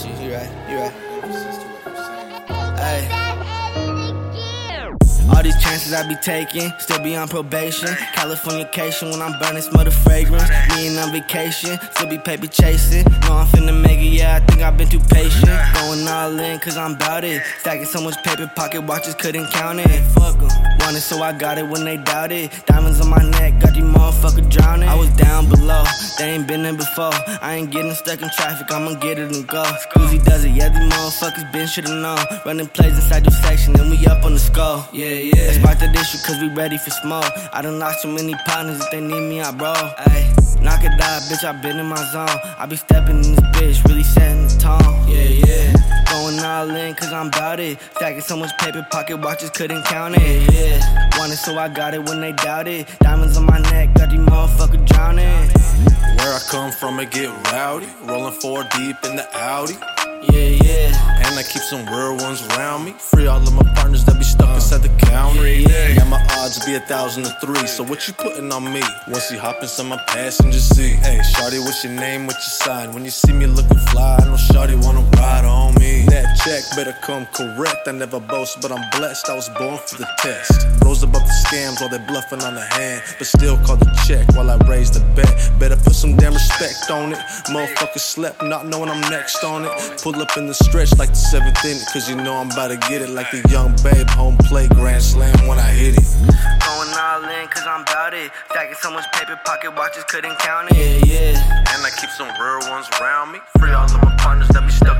you. You right. You right. Hey. All these chances I be taking, still be on probation. Californication when I'm burning, smell the fragrance. Me and on vacation, still be paper chasing. Know I'm finna make it, yeah, I think I've been too patient. Going all in, cause I'm bout it. Stacking so much paper, pocket watches couldn't count it. Fuck 'em. Want it, so I got it when they doubt it. Diamonds on my neck, got these motherfuckers drowning. They ain't been there before. I ain't getting stuck in traffic, I'ma get it and go. Scusi does it, yeah, these motherfuckers been should've known. Running plays inside your section, and we up on the skull. Yeah, yeah. Let's the issue, cause we ready for smoke. I done lost too many partners, if they need me, I roll. Ayy, knock it out, bitch, I been in my zone. I be stepping in this bitch, really setting the tone. Yeah, yeah. Going all in, cause I'm bout it. Stacking so much paper, pocket watches couldn't count it. Yeah, want it, so I got it when they doubt it. Diamonds on my neck, got these motherfuckers drowning. Come from, it get rowdy. Rolling four deep in the Audi. Yeah, yeah. And I keep some real ones around me. Free all of my partners that be stuck inside the a thousand to three. So what you putting on me? Once you hop inside my passenger seat. Hey, Shotty, what's your name? What's your sign? When you see me looking fly, I know Shotty wanna ride on me. That check better come correct. I never boast, but I'm blessed. I was born for the test. Rose above the scams, all that bluffing on the hand, but still call the check while I raise the bet. Better put some damn respect on it. Motherfucker slept, not knowing I'm next on it. Pull up in the stretch like the seventh inning, cause you know I'm about to get it like the young babe. Home play, grand slam when I hit it. Stacking so much paper, pocket watches couldn't count it. Yeah, yeah. And I keep some real ones around me. Free all of my partners that be stuck.